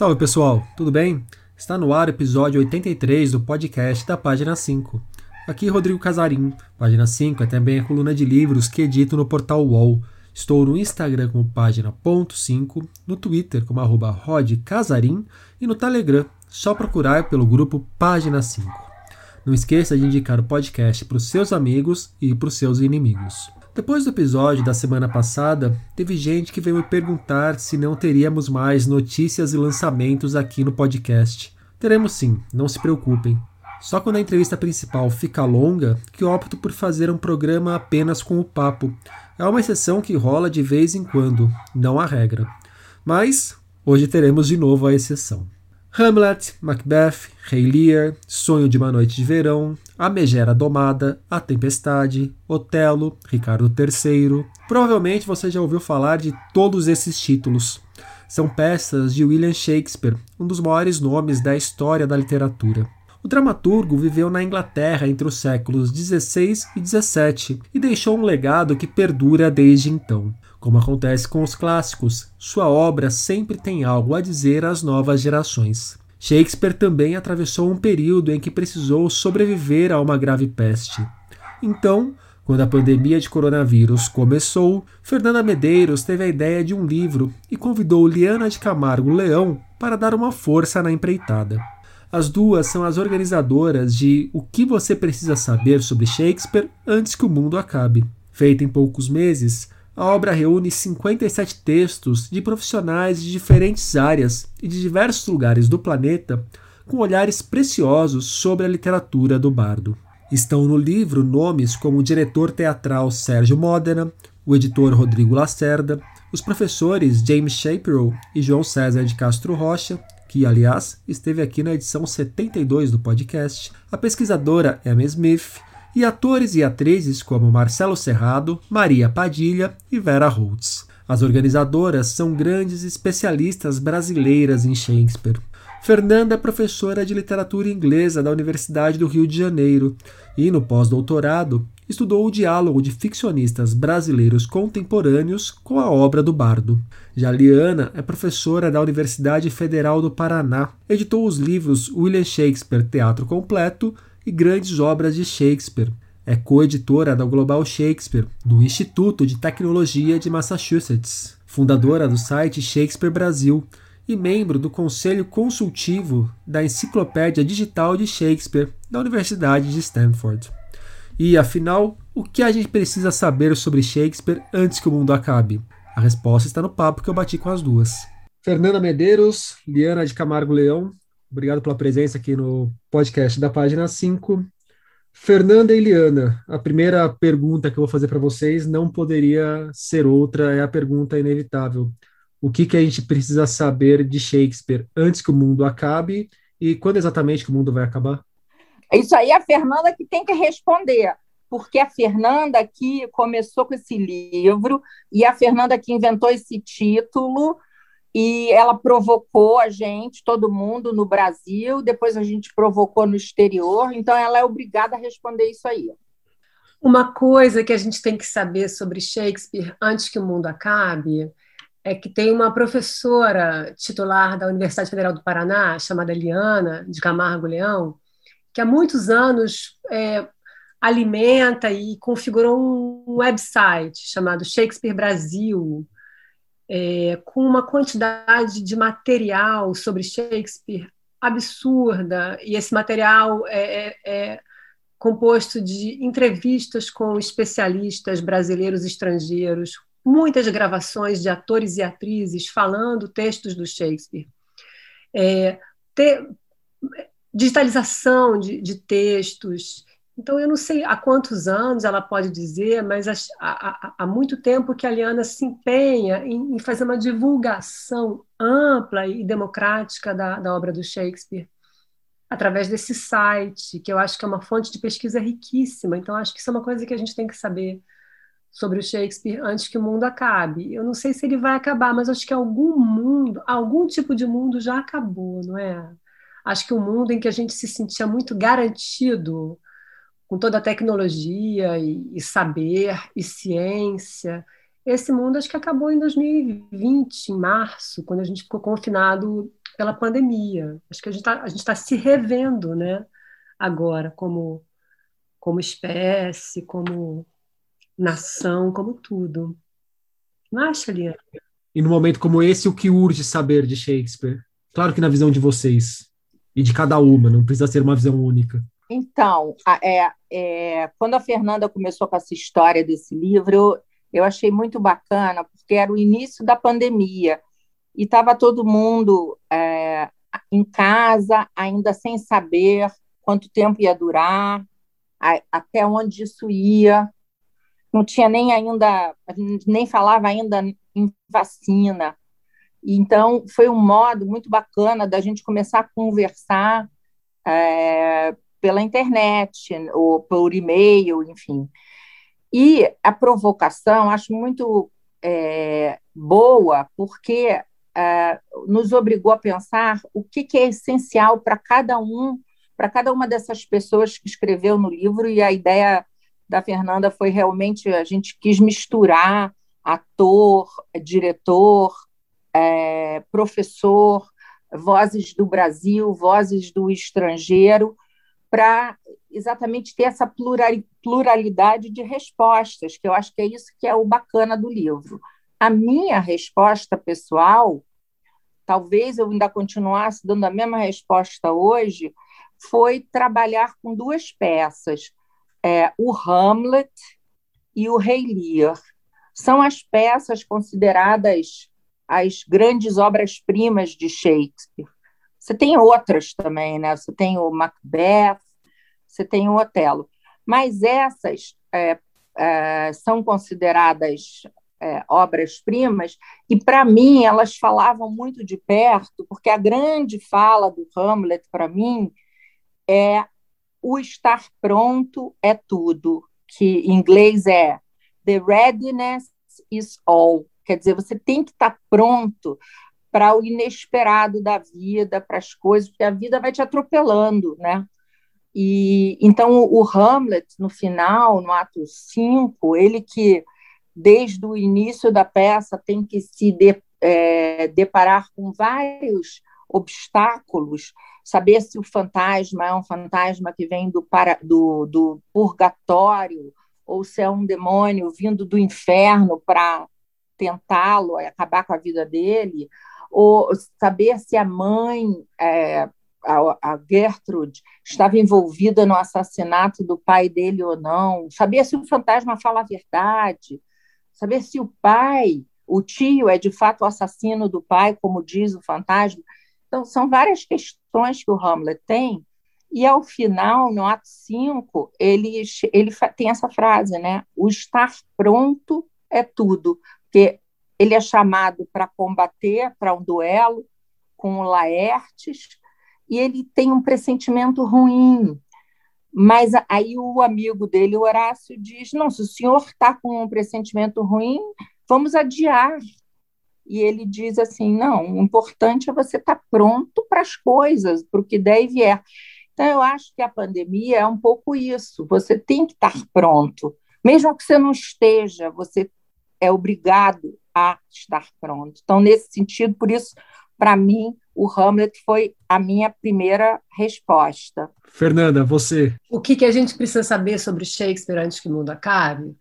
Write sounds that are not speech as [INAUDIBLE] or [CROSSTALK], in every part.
Salve pessoal, tudo bem? Está no ar o episódio 83 do podcast da página 5. Aqui Rodrigo Casarim. Página 5 é também a coluna de livros que edito no portal UOL. Estou no Instagram como página.5, no Twitter como arroba rodcasarim e no Telegram, só procurar pelo grupo Página 5. Não esqueça de indicar o podcast para os seus amigos e para os seus inimigos. Depois do episódio da semana passada, teve gente que veio me perguntar se não teríamos mais notícias e lançamentos aqui no podcast. Teremos sim, não se preocupem. Só quando a entrevista principal fica longa que opto por fazer um programa apenas com o papo. É uma exceção que rola de vez em quando, não a regra. Mas hoje teremos de novo a exceção. Hamlet, Macbeth, Rei Lear, Sonho de uma Noite de Verão, A Megera Domada, A Tempestade, Otelo, Ricardo III. Provavelmente você já ouviu falar de todos esses títulos. São peças de William Shakespeare, um dos maiores nomes da história da literatura. O dramaturgo viveu na Inglaterra entre os séculos XVI e XVII e deixou um legado que perdura desde então. Como acontece com os clássicos, sua obra sempre tem algo a dizer às novas gerações. Shakespeare também atravessou um período em que precisou sobreviver a uma grave peste. Então, quando a pandemia de coronavírus começou, Fernanda Medeiros teve a ideia de um livro e convidou Liana de Camargo Leão para dar uma força na empreitada. As duas são as organizadoras de O que você precisa saber sobre Shakespeare antes que o mundo acabe. Feita em poucos meses, a obra reúne 57 textos de profissionais de diferentes áreas e de diversos lugares do planeta com olhares preciosos sobre a literatura do bardo. Estão no livro nomes como o diretor teatral Sérgio Modena, o editor Rodrigo Lacerda, os professores James Shapiro e João César de Castro Rocha que, aliás, esteve aqui na edição 72 do podcast, a pesquisadora Emma Smith e atores e atrizes como Marcelo Serrado, Maria Padilha e Vera Holtz. As organizadoras são grandes especialistas brasileiras em Shakespeare. Fernanda é professora de literatura inglesa da Universidade do Rio de Janeiro e, no pós-doutorado, estudou o diálogo de ficcionistas brasileiros contemporâneos com a obra do bardo. Jaliana é professora da Universidade Federal do Paraná. Editou os livros William Shakespeare Teatro Completo e Grandes Obras de Shakespeare. É coeditora da Global Shakespeare, do Instituto de Tecnologia de Massachusetts, fundadora do site Shakespeare Brasil e membro do Conselho Consultivo da Enciclopédia Digital de Shakespeare da Universidade de Stanford. E afinal, o que a gente precisa saber sobre Shakespeare antes que o mundo acabe? A resposta está no papo que eu bati com as duas. Fernanda Medeiros, Liana de Camargo Leão, obrigado pela presença aqui no podcast da página 5. Fernanda e Liana, a primeira pergunta que eu vou fazer para vocês não poderia ser outra, é a pergunta inevitável. O que, que a gente precisa saber de Shakespeare antes que o mundo acabe e quando exatamente que o mundo vai acabar? É isso aí, a Fernanda que tem que responder, porque a Fernanda que começou com esse livro e a Fernanda que inventou esse título e ela provocou a gente, todo mundo no Brasil, depois a gente provocou no exterior, então ela é obrigada a responder isso aí. Uma coisa que a gente tem que saber sobre Shakespeare antes que o mundo acabe é que tem uma professora titular da Universidade Federal do Paraná, chamada Liana de Camargo Leão, que há muitos anos é, alimenta e configurou um website chamado Shakespeare Brasil, é, com uma quantidade de material sobre Shakespeare absurda, e esse material é, é, é composto de entrevistas com especialistas brasileiros e estrangeiros, muitas gravações de atores e atrizes falando textos do Shakespeare. É, ter, digitalização de, de, textos. Então, eu não sei há quantos anos ela pode dizer, mas há, há, há muito tempo que a Liana se empenha em, em, fazer uma divulgação ampla e democrática da, da obra do Shakespeare através desse site, que eu acho que é uma fonte de pesquisa riquíssima. Então, acho que isso é uma coisa que a gente tem que saber sobre o Shakespeare antes que o mundo acabe. Eu não sei se ele vai acabar, mas acho que algum mundo, algum tipo de mundo já acabou, não é? Acho que um mundo em que a gente se sentia muito garantido com toda a tecnologia e, e saber e ciência. Esse mundo acho que acabou em 2020, em março, quando a gente ficou confinado pela pandemia. Acho que a gente está tá se revendo, né? Agora, como como espécie, como nação, como tudo. Não acha, Liana? E num momento como esse, o que urge saber de Shakespeare? Claro que na visão de vocês e de cada uma, não precisa ser uma visão única. Então, é, é, quando a Fernanda começou com essa história desse livro, eu, achei muito bacana, porque era o início da pandemia e estava todo mundo é, em casa, ainda sem saber quanto tempo ia durar, a, até onde isso ia. Não tinha nem ainda, nem falava ainda em vacina. Então, foi um modo muito bacana da gente começar a conversar é, pela internet, ou por e-mail, enfim. E a provocação, acho muito é, boa, porque é, nos obrigou a pensar o que, que é essencial para cada um, para cada uma dessas pessoas que escreveu no livro, e a ideia da Fernanda foi realmente a gente quis misturar ator, diretor, é, professor, vozes do Brasil, vozes do estrangeiro, para exatamente ter essa pluralidade de respostas, que eu acho que é isso que é o bacana do livro. A minha resposta pessoal, talvez eu ainda continuasse dando a mesma resposta hoje, foi trabalhar com duas peças, é, o Hamlet e o Rei Lear. São as peças consideradas as grandes obras-primas de Shakespeare. Você tem outras também, né? Você tem o Macbeth, você tem o Otelo. Mas essas é, é, são consideradas é, obras-primas, e para mim elas falavam muito de perto, porque a grande fala do Hamlet, para mim, é o estar pronto é tudo, que em inglês é the readiness is all. Quer dizer, você tem que estar pronto para o inesperado da vida, para as coisas, porque a vida vai te atropelando, né? E então o Hamlet no final, no ato 5, ele que desde o início da peça tem que se de, é, deparar com vários obstáculos, saber se o fantasma é um fantasma que vem do, para, do, do purgatório ou se é um demônio vindo do inferno para tentá-lo, acabar com a vida dele, ou saber se a mãe, é, a, a Gertrude, estava envolvida no assassinato do pai dele ou não, saber se o fantasma fala a verdade, saber se o pai, o tio, é de fato o assassino do pai, como diz o fantasma. Então, são várias questões que o Hamlet tem, e ao final, no ato 5, ele, ele tem essa frase, né? O estar pronto é tudo porque ele é chamado para combater, para um duelo com o Laertes, e ele tem um pressentimento ruim. Mas aí o amigo dele, Horácio, diz: Não, se o senhor está com um pressentimento ruim, vamos adiar. E ele diz assim: Não, o importante é você estar tá pronto para as coisas, para o que der e vier. Então, eu acho que a pandemia é um pouco isso. Você tem que estar pronto. Mesmo que você não esteja, você é obrigado a estar pronto. Então, nesse sentido, por isso, para mim, o Hamlet foi a minha primeira resposta. Fernanda, você. O que, que a gente precisa saber sobre Shakespeare antes que o mundo acabe?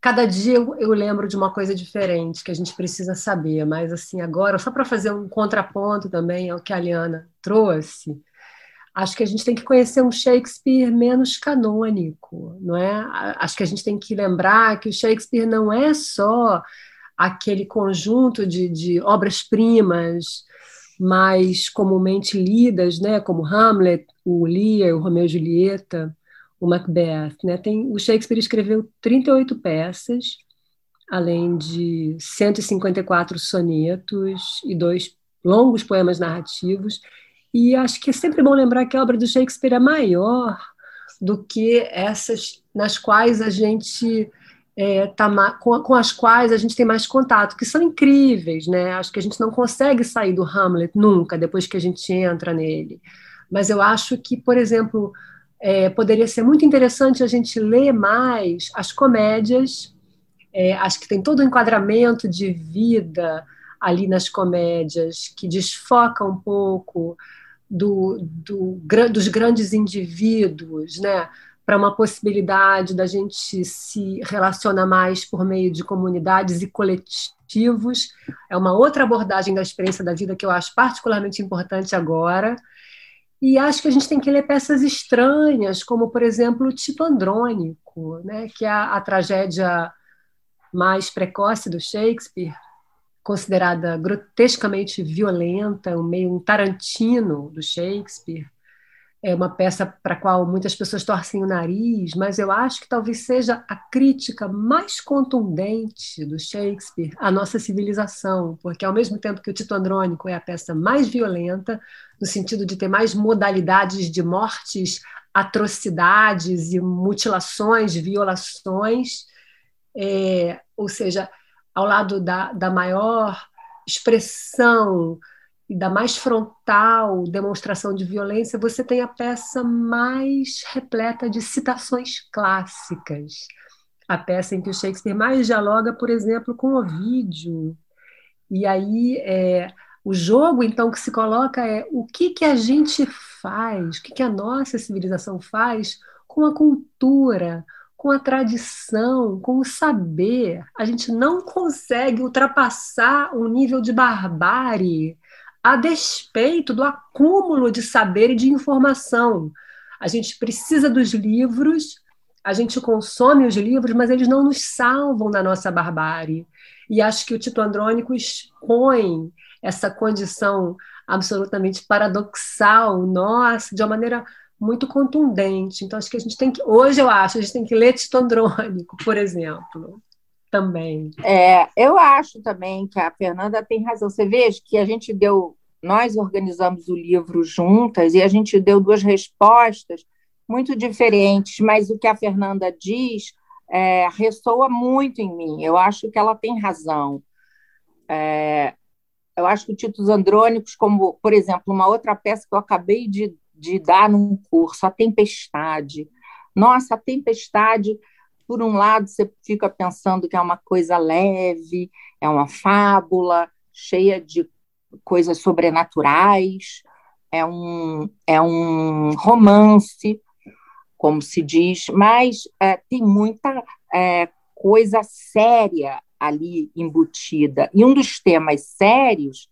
Cada dia eu, eu lembro de uma coisa diferente que a gente precisa saber, mas assim, agora, só para fazer um contraponto também ao que a Liana trouxe, acho que a gente tem que conhecer um Shakespeare menos canônico, não é? Acho que a gente tem que lembrar que o Shakespeare não é só aquele conjunto de, de obras-primas mais comumente lidas, né, como Hamlet, o Lear, o Romeu e Julieta, o Macbeth, né? Tem o Shakespeare escreveu 38 peças, além de 154 sonetos e dois longos poemas narrativos e acho que é sempre bom lembrar que a obra do Shakespeare é maior do que essas nas quais a gente é, tá com, com, as quais a gente tem mais contato, que são incríveis, né? Acho que a gente não consegue sair do Hamlet nunca depois que a gente entra nele. Mas eu acho que, por exemplo, é, poderia ser muito interessante a gente ler mais as comédias. É, acho que tem todo o enquadramento de vida, ali nas comédias, que desfoca um pouco do, do, dos grandes indivíduos, né? Para uma possibilidade da gente se relacionar mais por meio de comunidades e coletivos. É uma outra abordagem da experiência da vida que eu acho particularmente importante agora. E acho que a gente tem que ler peças estranhas, como, por exemplo, o Tito Andrônico, né, que é a, a tragédia mais precoce do Shakespeare, considerada grotescamente violenta, meio um Tarantino do Shakespeare é uma peça para a qual muitas pessoas torcem o nariz, mas eu acho que talvez seja a crítica mais contundente do Shakespeare à nossa civilização, porque ao mesmo tempo que o Tito Andrônico é a peça mais violenta, no sentido de ter mais modalidades de mortes, atrocidades e mutilações, violações, é, ou seja, ao lado da, da maior expressão e da mais frontal demonstração de violência, você tem a peça mais repleta de citações clássicas. A peça em que o Shakespeare mais dialoga, por exemplo, com Ovídio. E aí é, o jogo, então, que se coloca é o que, que a gente faz, o que, que a nossa civilização faz com a cultura, com a tradição, com o saber. A gente não consegue ultrapassar um nível de barbárie a despeito do acúmulo de saber e de informação. A gente precisa dos livros, a gente consome os livros, mas eles não nos salvam da nossa barbárie. E acho que o Tito Andrônico expõe essa condição absolutamente paradoxal nossa de uma maneira muito contundente. Então, acho que a gente tem que. Hoje, eu acho, a gente tem que ler Tito Andrônico, por exemplo também. É, eu acho também que a Fernanda tem razão. Você veja que a gente deu, nós organizamos o livro juntas e a gente deu duas respostas muito diferentes, mas o que a Fernanda diz é, ressoa muito em mim. Eu acho que ela tem razão. É, eu acho que títulos andrônicos, como, por exemplo, uma outra peça que eu acabei de, de dar num curso, A Tempestade. Nossa, a Tempestade por um lado, você fica pensando que é uma coisa leve, é uma fábula, cheia de coisas sobrenaturais, é um, é um romance, como se diz, mas é, tem muita é, coisa séria ali embutida. E um dos temas sérios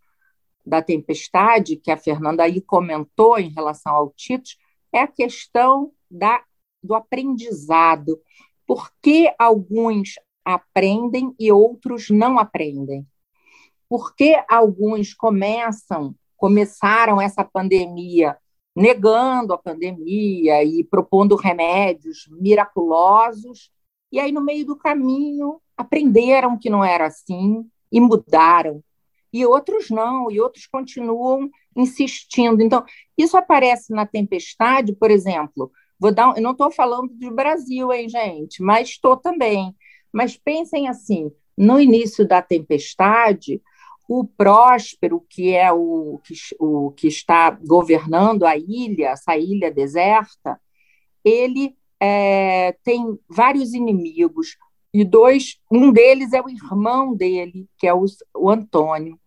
da tempestade, que a Fernanda aí comentou em relação ao Tito, é a questão da, do aprendizado por que alguns aprendem e outros não aprendem? Por que alguns começam, começaram essa pandemia negando a pandemia e propondo remédios miraculosos, e aí no meio do caminho aprenderam que não era assim e mudaram. E outros não, e outros continuam insistindo. Então, isso aparece na tempestade, por exemplo, Vou dar, eu não estou falando do Brasil, hein, gente, mas estou também. Mas pensem assim: no início da tempestade, o Próspero, que é o que, o que está governando a ilha, essa ilha deserta, ele é, tem vários inimigos e dois, um deles é o irmão dele, que é o, o Antônio.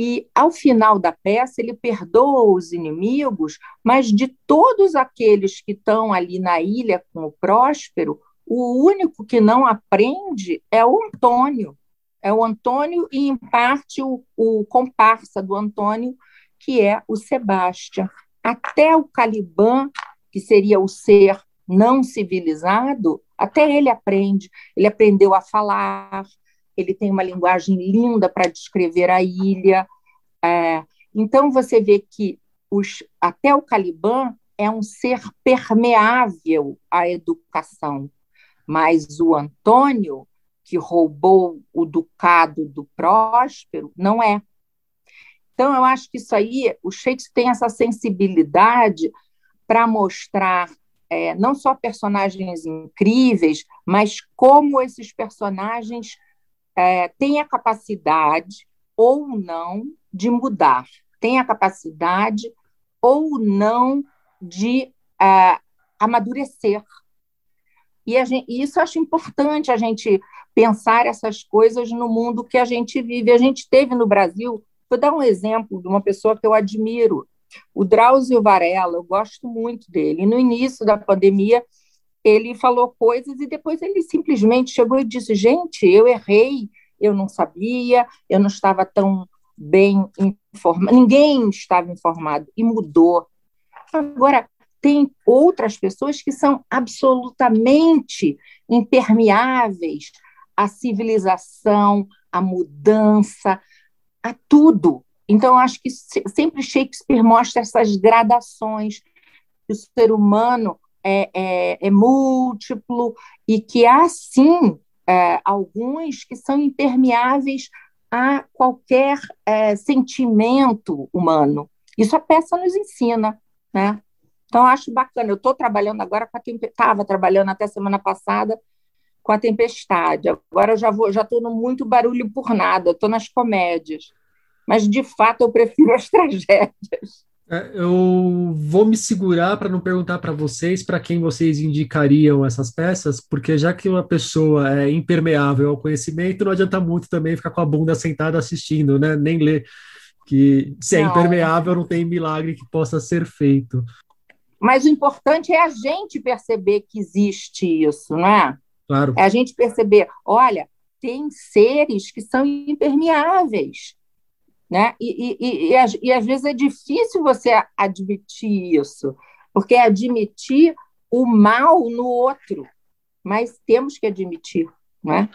E, ao final da peça, ele perdoa os inimigos, mas de todos aqueles que estão ali na ilha com o Próspero, o único que não aprende é o Antônio. É o Antônio e, em parte, o, o comparsa do Antônio, que é o Sebastião. Até o Caliban, que seria o ser não civilizado, até ele aprende. Ele aprendeu a falar, ele tem uma linguagem linda para descrever a ilha. É, então, você vê que os, até o Caliban é um ser permeável à educação, mas o Antônio, que roubou o ducado do Próspero, não é. Então, eu acho que isso aí, o Shakespeare tem essa sensibilidade para mostrar é, não só personagens incríveis, mas como esses personagens é, tem a capacidade ou não de mudar, tem a capacidade ou não de é, amadurecer. E, gente, e, isso acho importante a gente pensar essas coisas no mundo que a gente vive. A gente teve no Brasil, vou dar um exemplo de uma pessoa que eu admiro, o Drauzio Varela, eu gosto muito dele. No início da pandemia, ele falou coisas e depois ele simplesmente chegou e disse: Gente, eu errei, eu não sabia, eu não estava tão bem informado, ninguém estava informado, e mudou. Agora, tem outras pessoas que são absolutamente impermeáveis à civilização, à mudança, a tudo. Então, acho que sempre Shakespeare mostra essas gradações, que o ser humano é, é, é múltiplo e que há, sim, é, alguns que são impermeáveis a qualquer é, sentimento humano. Isso a peça nos ensina, né? Então, acho bacana. Eu estou trabalhando agora com a tempestade, estava trabalhando até semana passada com a tempestade. Agora eu já vou, já estou no muito barulho por nada, estou nas comédias. Mas, de fato, eu prefiro [LAUGHS] as tragédias. É, eu vou me segurar para não perguntar para vocês para quem vocês indicariam essas peças, porque já que uma pessoa é impermeável ao conhecimento, não adianta muito também ficar com a bunda sentada assistindo, né? Nem ler. Que se é não. impermeável, não tem milagre que possa ser feito. Mas o importante é a gente perceber que existe isso, não é? Claro. É a gente perceber, olha, tem seres que são impermeáveis né? E, e, e, e, às vezes é difícil você admitir isso, porque é admitir o mal no outro, mas temos que admitir, né?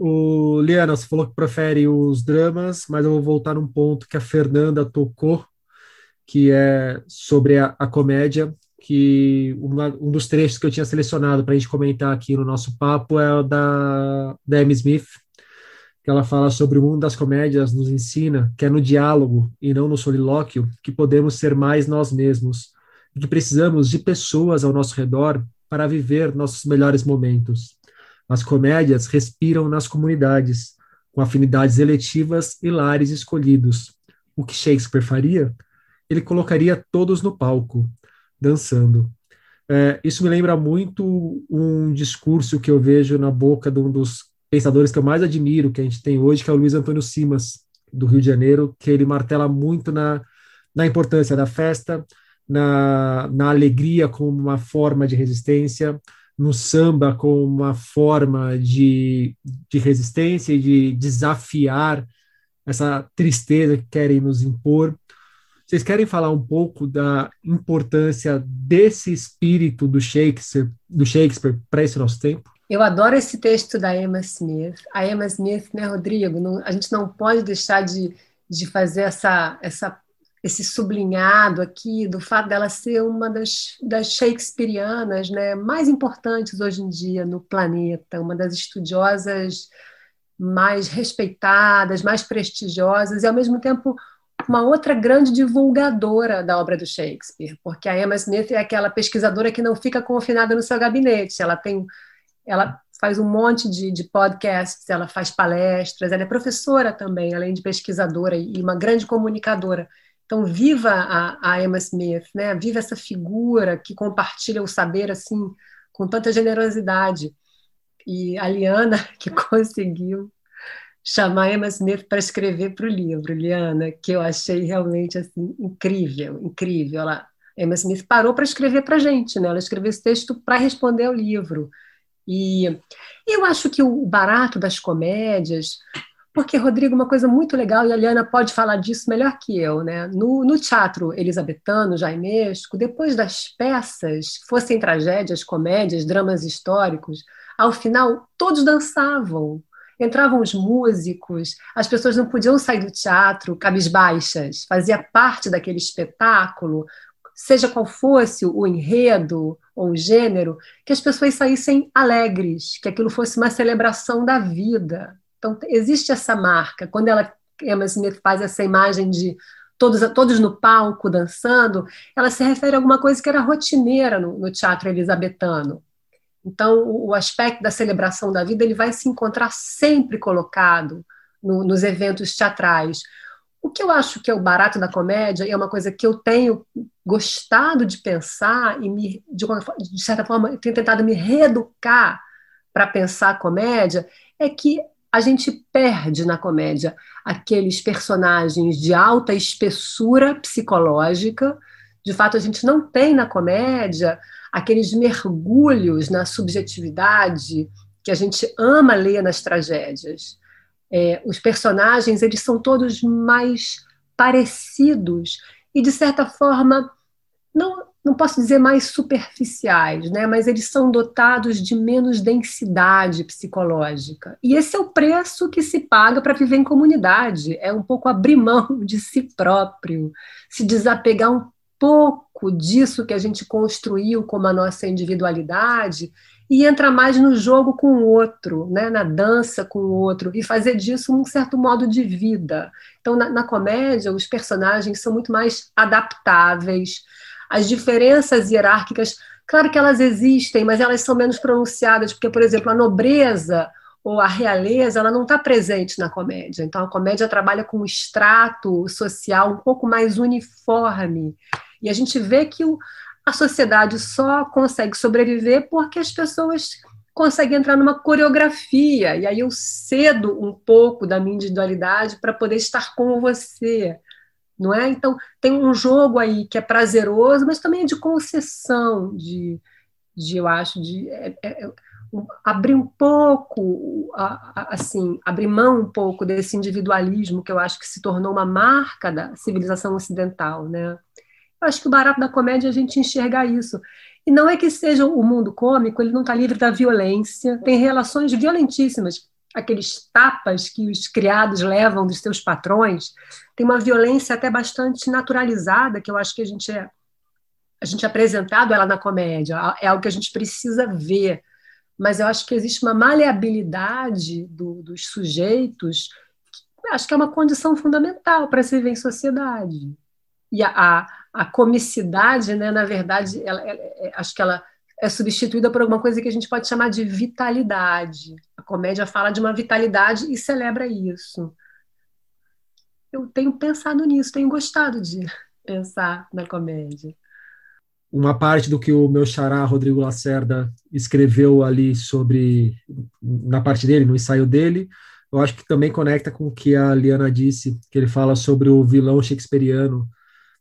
O Liana, você falou que prefere os dramas, mas eu vou voltar num ponto que a Fernanda tocou, que é sobre a, a comédia, que uma, um dos trechos que eu tinha selecionado para a gente comentar aqui no nosso papo é o da, da Amy Smith, que ela fala sobre o mundo das comédias, nos ensina que é no diálogo e não no solilóquio que podemos ser mais nós mesmos e que precisamos de pessoas ao nosso redor para viver nossos melhores momentos. As comédias respiram nas comunidades, com afinidades eletivas e lares escolhidos. O que Shakespeare faria? Ele colocaria todos no palco, dançando. É, isso me lembra muito um discurso que eu vejo na boca de um dos pensadores que eu mais admiro, que a gente tem hoje, que é o Luiz Antônio Simas, do Rio de Janeiro, que ele martela muito na, na importância da festa, na, na alegria como uma forma de resistência, no samba como uma forma de, de resistência e de desafiar essa tristeza que querem nos impor. Vocês querem falar um pouco da importância desse espírito do Shakespeare, do Shakespeare para esse nosso tempo? Eu adoro esse texto da Emma Smith. A Emma Smith, né, Rodrigo? Não, a gente não pode deixar de, de fazer essa, essa, esse sublinhado aqui do fato dela ser uma das, das shakespearianas né, mais importantes hoje em dia no planeta, uma das estudiosas mais respeitadas, mais prestigiosas e, ao mesmo tempo, uma outra grande divulgadora da obra do Shakespeare, porque a Emma Smith é aquela pesquisadora que não fica confinada no seu gabinete, ela tem ela faz um monte de, de, podcasts, ela faz palestras, ela é professora também, além de pesquisadora e uma grande comunicadora. Então, viva a, a Emma Smith, né? viva essa figura que compartilha o saber assim com tanta generosidade. E a Liana, [LAUGHS] que conseguiu chamar Emma Smith para escrever para o livro, Liana, que eu achei realmente assim incrível, incrível. Ela, Emma Smith parou para escrever para a gente, né? ela escreveu esse texto para responder ao livro. E eu acho que o barato das comédias, porque, Rodrigo, uma coisa muito legal, e a Liana pode falar disso melhor que eu, né? No, no teatro elisabetano, jainesco, depois das peças, fossem tragédias, comédias, dramas históricos, ao final todos dançavam. Entravam os músicos, as pessoas não podiam sair do teatro cabisbaixas, fazia parte daquele espetáculo, seja qual fosse o enredo, ou gênero, que as pessoas saíssem alegres, que aquilo fosse uma celebração da vida. Então, existe essa marca. Quando ela, Emma Smith faz essa imagem de todos, todos no palco dançando, ela se refere a alguma coisa que era rotineira no, no teatro elisabetano. Então, o, o aspecto da celebração da vida ele vai se encontrar sempre colocado no, nos eventos teatrais. O que eu acho que é o barato da comédia, e é uma coisa que eu tenho gostado de pensar e, me, de, de certa forma, tenho tentado me reeducar para pensar a comédia, é que a gente perde na comédia aqueles personagens de alta espessura psicológica. De fato, a gente não tem na comédia aqueles mergulhos na subjetividade que a gente ama ler nas tragédias. É, os personagens eles são todos mais parecidos e de certa forma não não posso dizer mais superficiais, né? Mas eles são dotados de menos densidade psicológica. E esse é o preço que se paga para viver em comunidade. É um pouco abrir mão de si próprio, se desapegar um pouco disso que a gente construiu como a nossa individualidade e entra mais no jogo com o outro, né? na dança com o outro, e fazer disso um certo modo de vida. Então, na, na comédia, os personagens são muito mais adaptáveis, as diferenças hierárquicas, claro que elas existem, mas elas são menos pronunciadas, porque, por exemplo, a nobreza ou a realeza, ela não está presente na comédia. Então, a comédia trabalha com um extrato social um pouco mais uniforme. E a gente vê que o, a sociedade só consegue sobreviver porque as pessoas conseguem entrar numa coreografia. E aí eu cedo um pouco da minha individualidade para poder estar com você. Não é? Então, tem um jogo aí que é prazeroso, mas também é de concessão, de, de eu acho, de é, é, é abrir um pouco, assim, abrir mão um pouco desse individualismo que eu acho que se tornou uma marca da civilização ocidental, né? Acho que o barato da comédia é a gente enxergar isso. E não é que seja o mundo cômico, ele não está livre da violência, tem relações violentíssimas. Aqueles tapas que os criados levam dos seus patrões, tem uma violência até bastante naturalizada, que eu acho que a gente é a gente é apresentado ela na comédia, é algo que a gente precisa ver. Mas eu acho que existe uma maleabilidade do, dos sujeitos, que acho que é uma condição fundamental para se viver em sociedade. E a, a, a comicidade, né, na verdade, ela, ela, é, acho que ela é substituída por alguma coisa que a gente pode chamar de vitalidade. A comédia fala de uma vitalidade e celebra isso. Eu tenho pensado nisso, tenho gostado de [LAUGHS] pensar na comédia. Uma parte do que o meu xará Rodrigo Lacerda escreveu ali sobre, na parte dele, no ensaio dele, eu acho que também conecta com o que a Liana disse, que ele fala sobre o vilão shakespeariano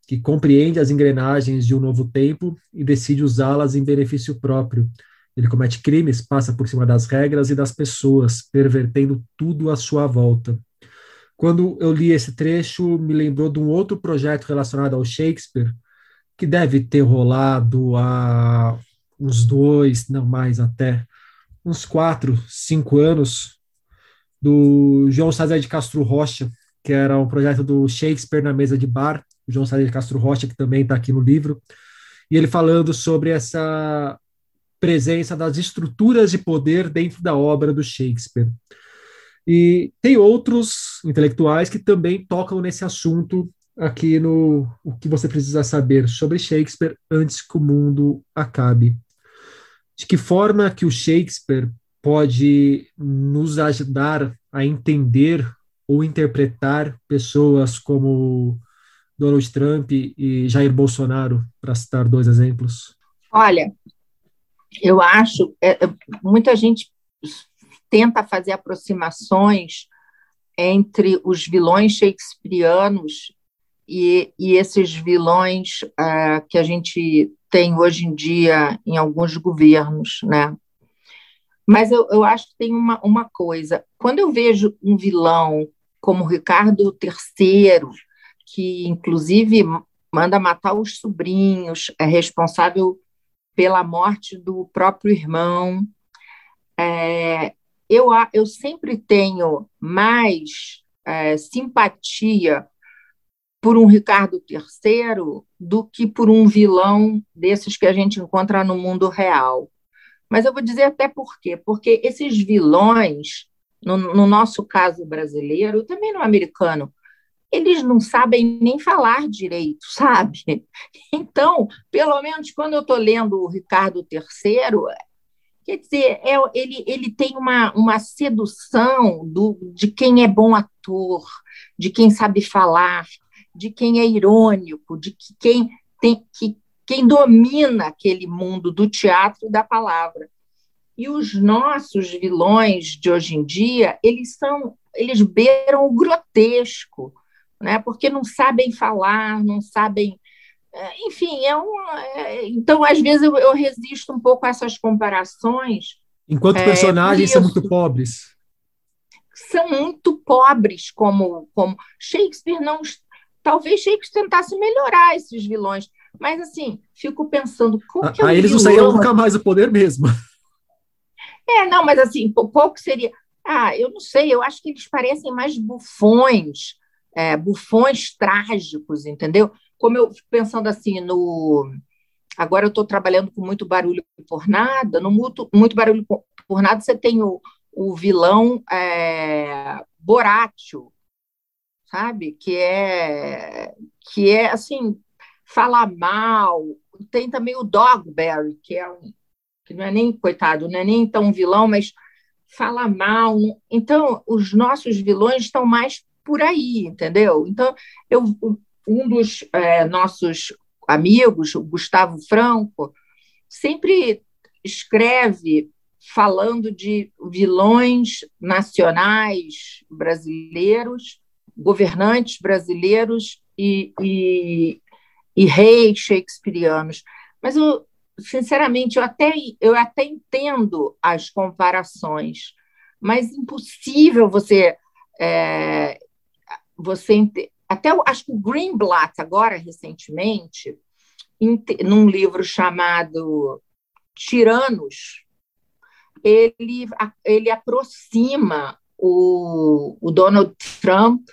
que compreende as engrenagens de um novo tempo e decide usá-las em benefício próprio. Ele comete crimes, passa por cima das regras e das pessoas, pervertendo tudo à sua volta. Quando eu li esse trecho, me lembrou de um outro projeto relacionado ao Shakespeare, que deve ter rolado há uns dois, não mais até, uns quatro, cinco anos, do João César de Castro Rocha, que era um projeto do Shakespeare na mesa de bar, o João de Castro Rocha, que também está aqui no livro, e ele falando sobre essa presença das estruturas de poder dentro da obra do Shakespeare. E tem outros intelectuais que também tocam nesse assunto aqui no O que você precisa saber sobre Shakespeare antes que o mundo acabe. De que forma que o Shakespeare pode nos ajudar a entender ou interpretar pessoas como Donald Trump e Jair Bolsonaro, para citar dois exemplos? Olha, eu acho, é, é, muita gente tenta fazer aproximações entre os vilões shakespearianos e, e esses vilões uh, que a gente tem hoje em dia em alguns governos, né? Mas eu, eu acho que tem uma, uma coisa. Quando eu vejo um vilão como Ricardo III, que inclusive manda matar os sobrinhos, é responsável pela morte do próprio irmão. É, eu, eu sempre tenho mais é, simpatia por um Ricardo III do que por um vilão desses que a gente encontra no mundo real. Mas eu vou dizer até por quê. Porque esses vilões no, no nosso caso brasileiro, também no americano, eles não sabem nem falar direito, sabe? Então, pelo menos quando eu estou lendo o Ricardo III, quer dizer, é, ele, ele tem uma, uma sedução do, de quem é bom ator, de quem sabe falar, de quem é irônico, de que quem tem que quem domina aquele mundo do teatro e da palavra. E os nossos vilões de hoje em dia, eles são, eles beiram o grotesco, né? Porque não sabem falar, não sabem, é, enfim, é um, é, então às vezes eu, eu, resisto um pouco a essas comparações. Enquanto é, personagens são muito pobres. São muito pobres, como, como Shakespeare não, talvez Shakespeare tentasse melhorar esses vilões, mas assim, fico pensando como que é eles não saíram nunca mais do poder mesmo. É, não, mas assim, que seria? Ah, eu não sei, eu acho que eles parecem mais bufões, é, bufões trágicos, entendeu? Como eu pensando assim no. Agora eu estou trabalhando com muito barulho por nada, no muito, muito barulho por nada você tem o, o vilão é, Borátil, sabe? Que é, que é assim, fala mal. Tem também o Dogberry, que é um que não é nem coitado, não é nem tão vilão, mas fala mal. Então, os nossos vilões estão mais por aí, entendeu? Então, eu, um dos é, nossos amigos, o Gustavo Franco, sempre escreve falando de vilões nacionais brasileiros, governantes brasileiros e, e, e reis shakespearianos. Mas eu, sinceramente, eu até, eu até entendo as comparações, mas impossível você. É, você até acho que o Greenblatt, agora recentemente, num livro chamado Tiranos, ele, ele aproxima o, o Donald Trump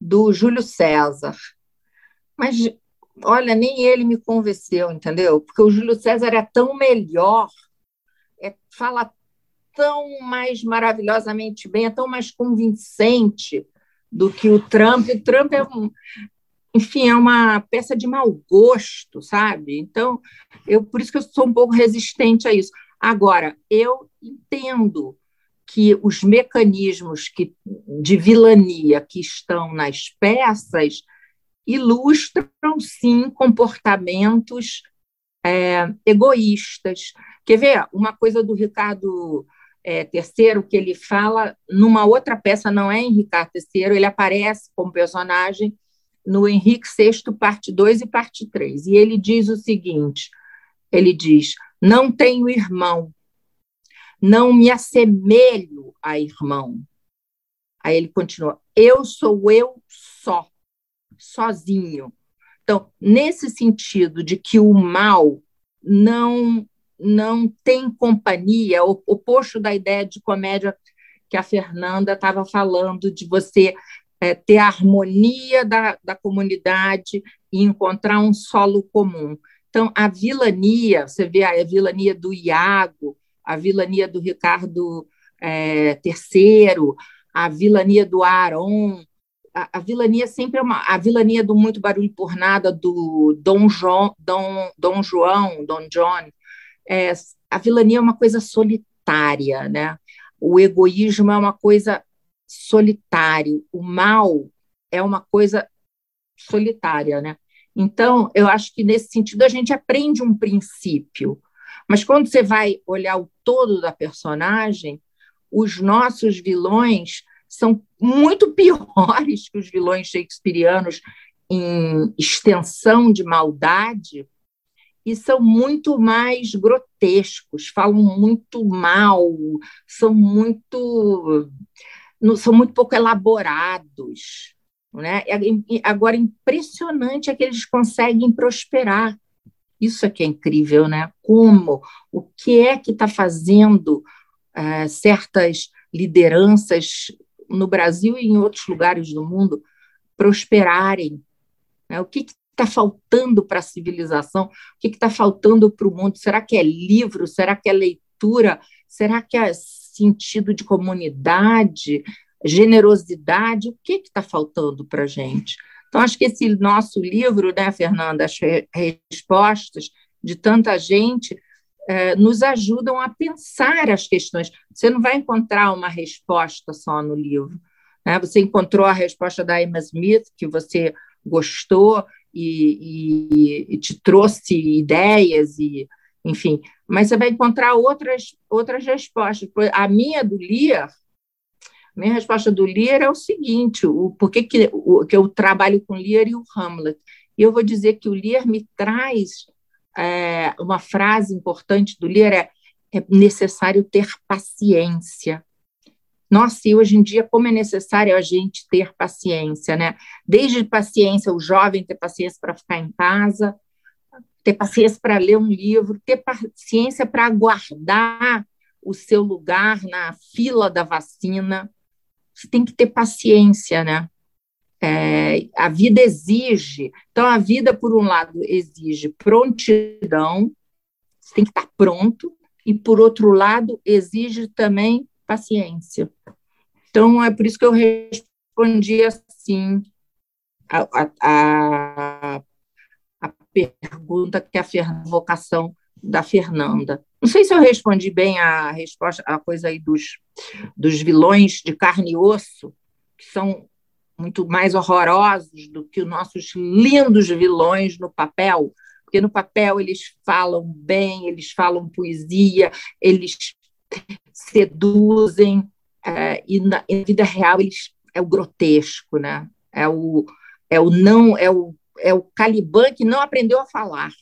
do Júlio César. Mas olha, nem ele me convenceu, entendeu? Porque o Júlio César é tão melhor, é, fala tão mais maravilhosamente bem, é tão mais convincente do que o Trump. O Trump é um, enfim, é uma peça de mau gosto, sabe? Então, eu por isso que eu sou um pouco resistente a isso. Agora, eu entendo que os mecanismos que, de vilania que estão nas peças ilustram, sim, comportamentos é, egoístas. Quer ver? Uma coisa do Ricardo é, que ele fala numa outra peça, não é em Ricardo III, ele aparece como personagem no Henrique VI, parte 2 e parte 3. E ele diz o seguinte: ele diz, não tenho irmão, não me assemelho a irmão. Aí ele continua, eu sou eu só sozinho. Então, nesse sentido de que o mal não não tem companhia, o oposto da ideia de comédia que a Fernanda estava falando, de você é, ter a harmonia da, da comunidade e encontrar um solo comum. Então, a vilania, você vê a, vilania do Iago, a vilania do Ricardo é, III, a vilania do Aaron, a, a, vilania sempre é uma a vilania do muito barulho por nada do Dom João Dom, Dom João Dom John é, a vilania é uma coisa solitária né? O egoísmo é uma coisa solitário. O mal é uma coisa solitária né? Então eu acho que nesse sentido a gente aprende um princípio. Mas quando você vai olhar o todo da personagem os nossos vilões são muito [LAUGHS] piores que os vilões shakespearianos em extensão de maldade e são muito mais grotescos, falam muito mal, são muito são muito pouco elaborados, né? Agora impressionante é que eles conseguem prosperar. Isso é que é incrível, né? Como, o que é que está fazendo uh, certas lideranças no Brasil e em outros lugares do mundo prosperarem? Né? O que está faltando para a civilização? O que está faltando para o mundo? Será que é livro? Será que é leitura? Será que é sentido de comunidade? Generosidade? O que está faltando para a gente? Então, acho que esse nosso livro, né, Fernanda, as respostas de tanta gente, é, nos ajudam a pensar as questões. Você não vai encontrar uma resposta só no livro. Né? Você encontrou a resposta da Emma Smith, que você gostou e, e, e te trouxe ideias, e enfim. Mas você vai encontrar outras, outras respostas. A minha do Lear, minha resposta do Lear é o seguinte: o, por que, que, o, que eu trabalho com Lear e o Hamlet? E eu vou dizer que o Lear me traz é, uma frase importante do Lear: é, é necessário ter paciência. Nossa, e hoje em dia, como é necessário a gente ter paciência, né? Desde paciência, o jovem ter paciência para ficar em casa, ter paciência para ler um livro, ter paciência para aguardar o seu lugar na fila da vacina. Você tem que ter paciência, né? É, a vida exige. Então, a vida, por um lado, exige prontidão, você tem que estar pronto, e, por outro lado, exige também paciência. Então, é por isso que eu respondi assim a, a, a, pergunta que a vocação da Fernanda. Não sei se eu respondi bem a resposta, a coisa aí dos, dos vilões de carne e osso, que são muito mais horrorosos do que os nossos lindos vilões no papel, porque no papel eles falam bem, eles falam poesia, eles seduzem, é, e na, vida real eles, é o grotesco, né? É o, é o não, é o, é o Caliban que não aprendeu a falar,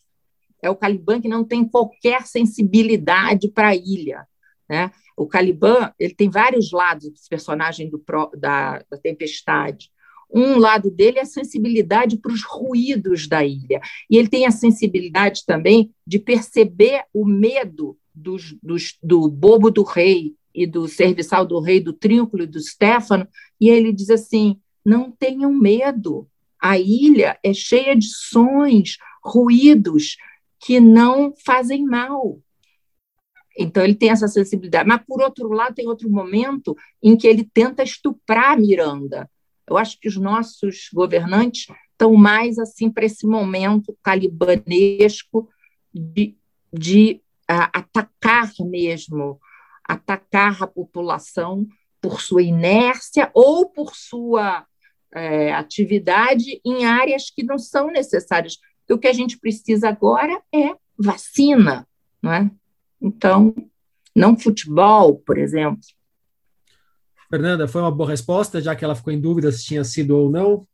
é o Caliban que não tem qualquer sensibilidade para a ilha, né? O Caliban ele tem vários lados, esse personagem do, da, da Tempestade. Um lado dele é a sensibilidade para os ruídos da ilha, e ele tem a sensibilidade também de perceber o medo dos, dos, do bobo do rei e do serviçal do rei, do trínculo e do Stefano, e ele diz assim: não tenham medo, a ilha é cheia de sons, ruídos que não fazem mal. Então ele tem essa sensibilidade. Mas, por outro lado, tem outro momento em que ele tenta estuprar Miranda. Eu acho que os nossos governantes estão mais assim para esse momento calibanesco de, de atacar mesmo, atacar a população por sua inércia ou por sua é, atividade em áreas que não são necessárias. o que a gente precisa agora é vacina, não é? Então, não futebol, por exemplo. Fernanda, foi uma boa resposta, já que ela ficou em dúvida se tinha sido ou não?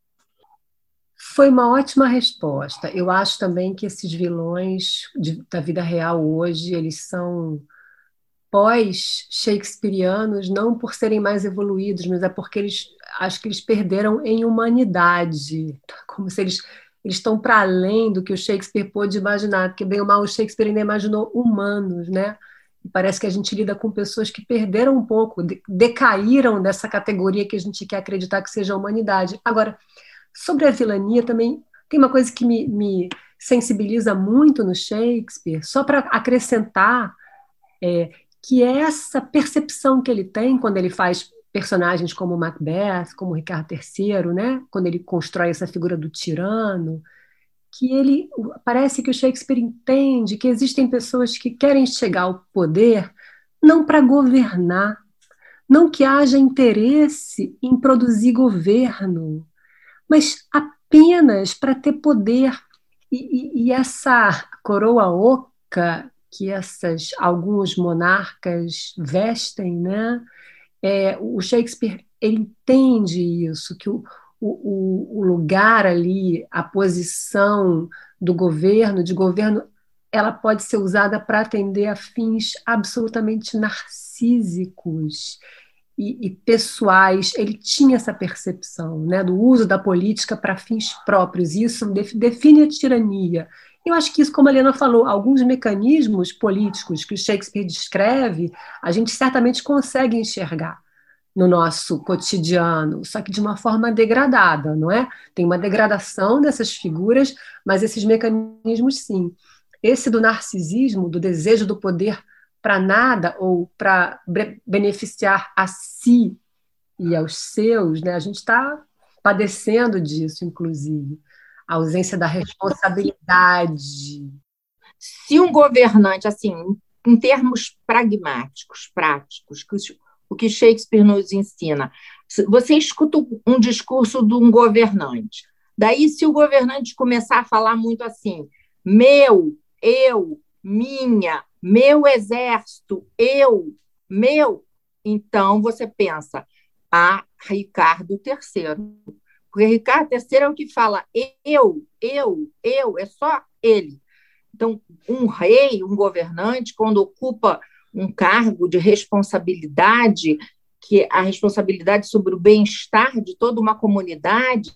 Foi uma ótima resposta. Eu acho também que esses vilões de, da vida real hoje, eles são pós-shakespearianos, não por serem mais evoluídos, mas é porque eles acho que eles perderam em humanidade, como se eles eles estão para além do que o Shakespeare pôde imaginar, porque bem ou mal o Shakespeare ainda imaginou humanos, né? E parece que a gente lida com pessoas que perderam um pouco, decaíram dessa categoria que a gente quer acreditar que seja a humanidade. Agora, Sobre a vilania também tem uma coisa que me, me sensibiliza muito no Shakespeare, só para acrescentar, é, que é essa percepção que ele tem quando ele faz personagens como Macbeth, como Ricardo III, né? quando ele constrói essa figura do tirano, que ele parece que o Shakespeare entende que existem pessoas que querem chegar ao poder não para governar, não que haja interesse em produzir governo, mas apenas para ter poder. E, e, e, essa coroa oca que essas alguns monarcas vestem, né? É, o Shakespeare ele entende isso, que o, o, o lugar ali, a posição do governo, de governo, ela pode ser usada para atender a fins absolutamente narcísicos e, e, pessoais, ele tinha essa percepção né, do uso da política para fins próprios. Isso define a tirania. Eu acho que isso, como a Helena falou, alguns mecanismos políticos que o Shakespeare descreve, a gente certamente consegue enxergar no nosso cotidiano, só que de uma forma degradada, não é? Tem uma degradação dessas figuras, mas esses mecanismos sim. Esse do narcisismo, do desejo do poder para nada ou para beneficiar a si e aos seus, né? A gente está padecendo disso, inclusive, a ausência da responsabilidade. Se um governante, assim, em termos pragmáticos, práticos, o que Shakespeare nos ensina, Você escuta um discurso de um governante. Daí, se o governante começar a falar muito assim, meu, eu, minha, meu exército, eu, meu, então você pensa, a Ricardo III. Porque Ricardo III é o que fala eu, eu, eu, é só ele. Então, um rei, um governante, quando ocupa um cargo de responsabilidade, que a responsabilidade sobre o bem-estar de toda uma comunidade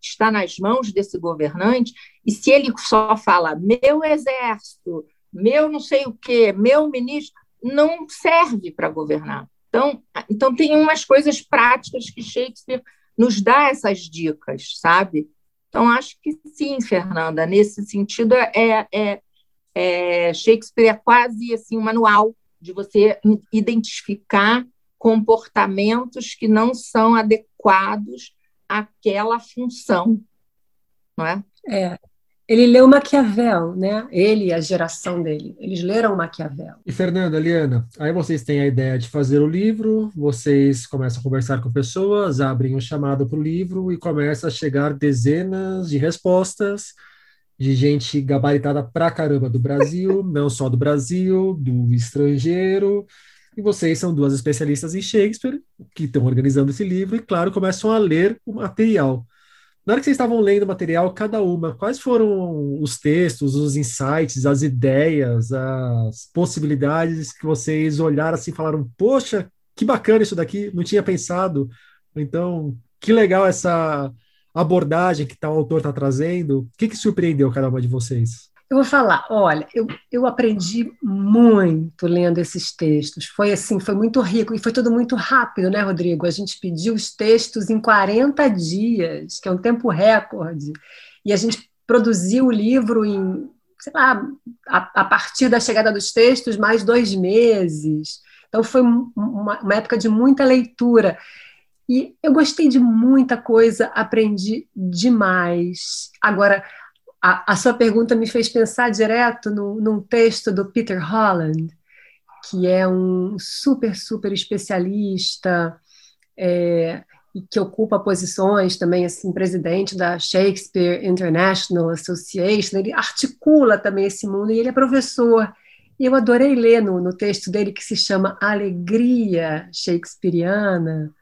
está nas mãos desse governante, e se ele só fala meu exército, meu não sei o quê, meu ministro, não serve para governar. Então, então, tem umas coisas práticas que Shakespeare nos dá essas dicas, sabe? Então, acho que sim, Fernanda, nesse sentido, é, é, é Shakespeare é quase assim, um manual de você identificar comportamentos que não são adequados àquela função, não é? É. Ele leu Maquiavel, né? Ele e a geração dele. Eles leram Maquiavel. E Fernanda, Liana, aí vocês têm a ideia de fazer o livro, vocês começam a conversar com pessoas, abrem um chamado para o livro e começa a chegar dezenas de respostas de gente gabaritada pra caramba do Brasil, [LAUGHS] não só do Brasil, do estrangeiro, e vocês são duas especialistas em Shakespeare, que estão organizando esse livro, e, claro, começam a ler o material. Na hora que vocês estavam lendo o material, cada uma, quais foram os textos, os insights, as ideias, as possibilidades que vocês olharam assim e falaram: Poxa, que bacana isso daqui, não tinha pensado. Então, que legal essa abordagem que tá, o autor está trazendo. O que, que surpreendeu cada uma de vocês? Eu vou falar, olha, eu, eu aprendi muito lendo esses textos. Foi assim, foi muito rico e foi tudo muito rápido, né, Rodrigo? A gente pediu os textos em 40 dias, que é um tempo recorde, e a gente produziu o livro em, sei lá, a, a partir da chegada dos textos, mais dois meses. Então foi uma, uma época de muita leitura. E eu gostei de muita coisa, aprendi demais. Agora, a, a, sua pergunta me fez pensar direto no, num texto do Peter Holland, que é um super, super especialista é, e que ocupa posições também, assim, presidente da Shakespeare International Association. Ele articula também esse mundo e ele é professor. E eu adorei ler no, no texto dele que se chama Alegria Shakespeariana.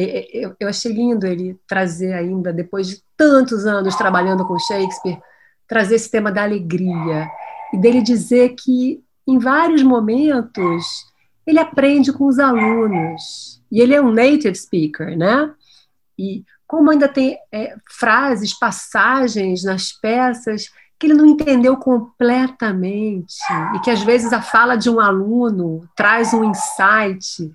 Eu, achei lindo ele trazer ainda, depois de tantos anos trabalhando com Shakespeare, trazer esse tema da alegria e dele dizer que em vários momentos ele aprende com os alunos e ele é um native speaker, né? E como ainda tem é, frases, passagens nas peças que ele não entendeu completamente e que às vezes a fala de um aluno traz um insight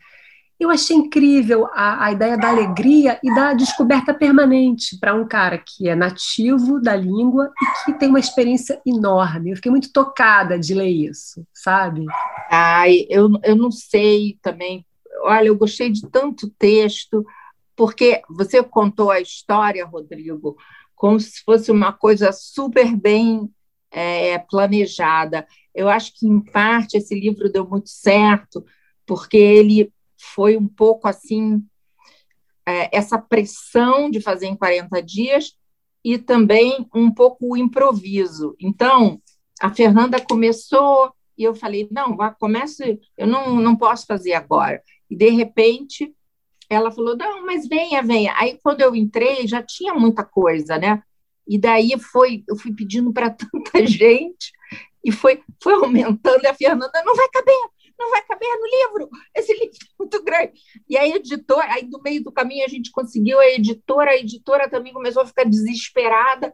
eu achei incrível a, a ideia da alegria e da descoberta permanente para um cara que é nativo da língua e que tem uma experiência enorme. Eu fiquei muito tocada de ler isso, sabe? Ai, eu, eu não sei também. Olha, eu gostei de tanto texto, porque você contou a história, Rodrigo, como se fosse uma coisa super bem é, planejada. Eu acho que, em parte, esse livro deu muito certo, porque ele foi um pouco assim é, essa pressão de fazer em 40 dias e também um pouco o improviso. Então, a Fernanda começou e eu falei, não, vá, comece, eu não, não posso fazer agora. E, de repente, ela falou, não, mas venha, venha. Aí, quando eu entrei, já tinha muita coisa, né? E daí foi, eu fui pedindo para [LAUGHS] tanta gente e foi, foi aumentando, e a Fernanda, não vai caber, não vai caber no livro, esse [LAUGHS] livro é muito grande. E a editora, aí do meio do caminho a gente conseguiu a editora, a editora também começou a ficar desesperada.